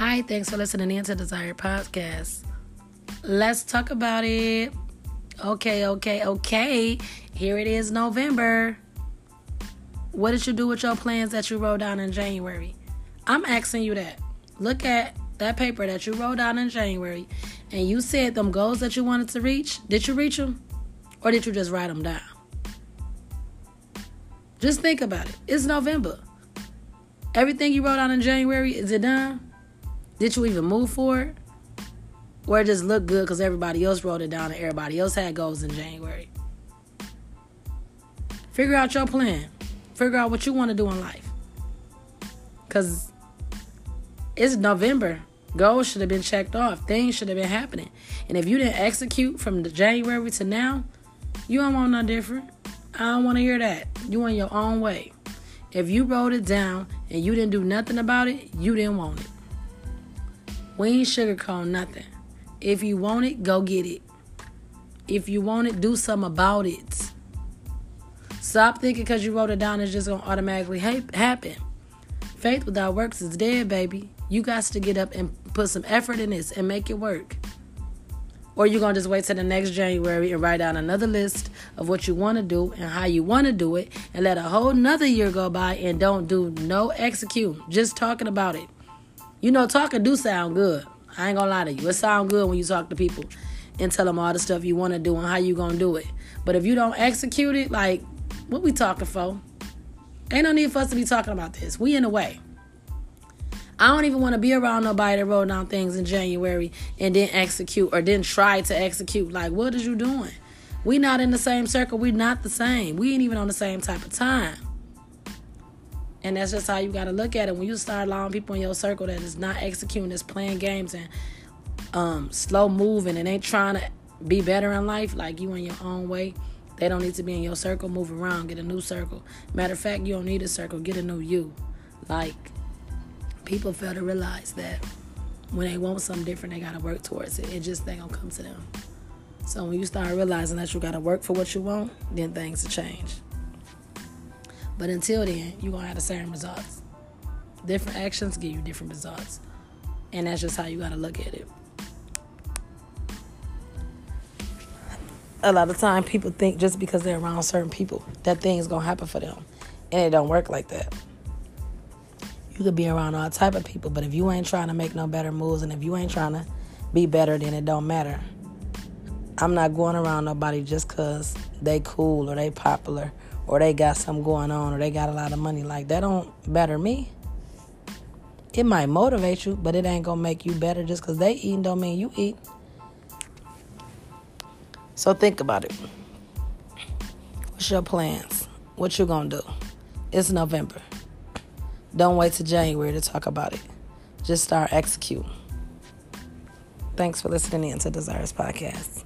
Hi, thanks for listening in to Desire Podcast. Let's talk about it. Okay, okay, okay. Here it is, November. What did you do with your plans that you wrote down in January? I'm asking you that. Look at that paper that you wrote down in January and you said them goals that you wanted to reach. Did you reach them? Or did you just write them down? Just think about it. It's November. Everything you wrote down in January, is it done? Did you even move forward? Or it just looked good because everybody else wrote it down and everybody else had goals in January? Figure out your plan. Figure out what you want to do in life. Because it's November. Goals should have been checked off. Things should have been happening. And if you didn't execute from January to now, you don't want no different. I don't want to hear that. You want your own way. If you wrote it down and you didn't do nothing about it, you didn't want it. We ain't sugarcoat nothing. If you want it, go get it. If you want it, do something about it. Stop thinking because you wrote it down it's just going to automatically ha- happen. Faith without works is dead, baby. You got to get up and put some effort in this and make it work. Or you're going to just wait till the next January and write down another list of what you want to do and how you want to do it and let a whole nother year go by and don't do no execute. Just talking about it. You know, talking do sound good. I ain't gonna lie to you. It sound good when you talk to people and tell them all the stuff you want to do and how you gonna do it. But if you don't execute it, like, what we talking for? Ain't no need for us to be talking about this. We in the way. I don't even want to be around nobody that wrote down things in January and didn't execute or didn't try to execute. Like, what is you doing? We not in the same circle. We not the same. We ain't even on the same type of time. And that's just how you got to look at it. When you start allowing people in your circle that is not executing, that's playing games and um, slow moving and ain't trying to be better in life, like you in your own way, they don't need to be in your circle. Move around, get a new circle. Matter of fact, you don't need a circle. Get a new you. Like people fail to realize that when they want something different, they gotta work towards it. It just ain't gonna come to them. So when you start realizing that you gotta work for what you want, then things will change. But until then, you're gonna have the same results. Different actions give you different results. And that's just how you gotta look at it. A lot of time people think just because they're around certain people that things gonna happen for them. And it don't work like that. You could be around all type of people, but if you ain't trying to make no better moves and if you ain't trying to be better, then it don't matter. I'm not going around nobody just cause they cool or they popular or they got something going on or they got a lot of money. Like that don't better me. It might motivate you, but it ain't gonna make you better just because they eating don't mean you eat. So think about it. What's your plans? What you gonna do? It's November. Don't wait till January to talk about it. Just start executing. Thanks for listening in to Desires Podcast.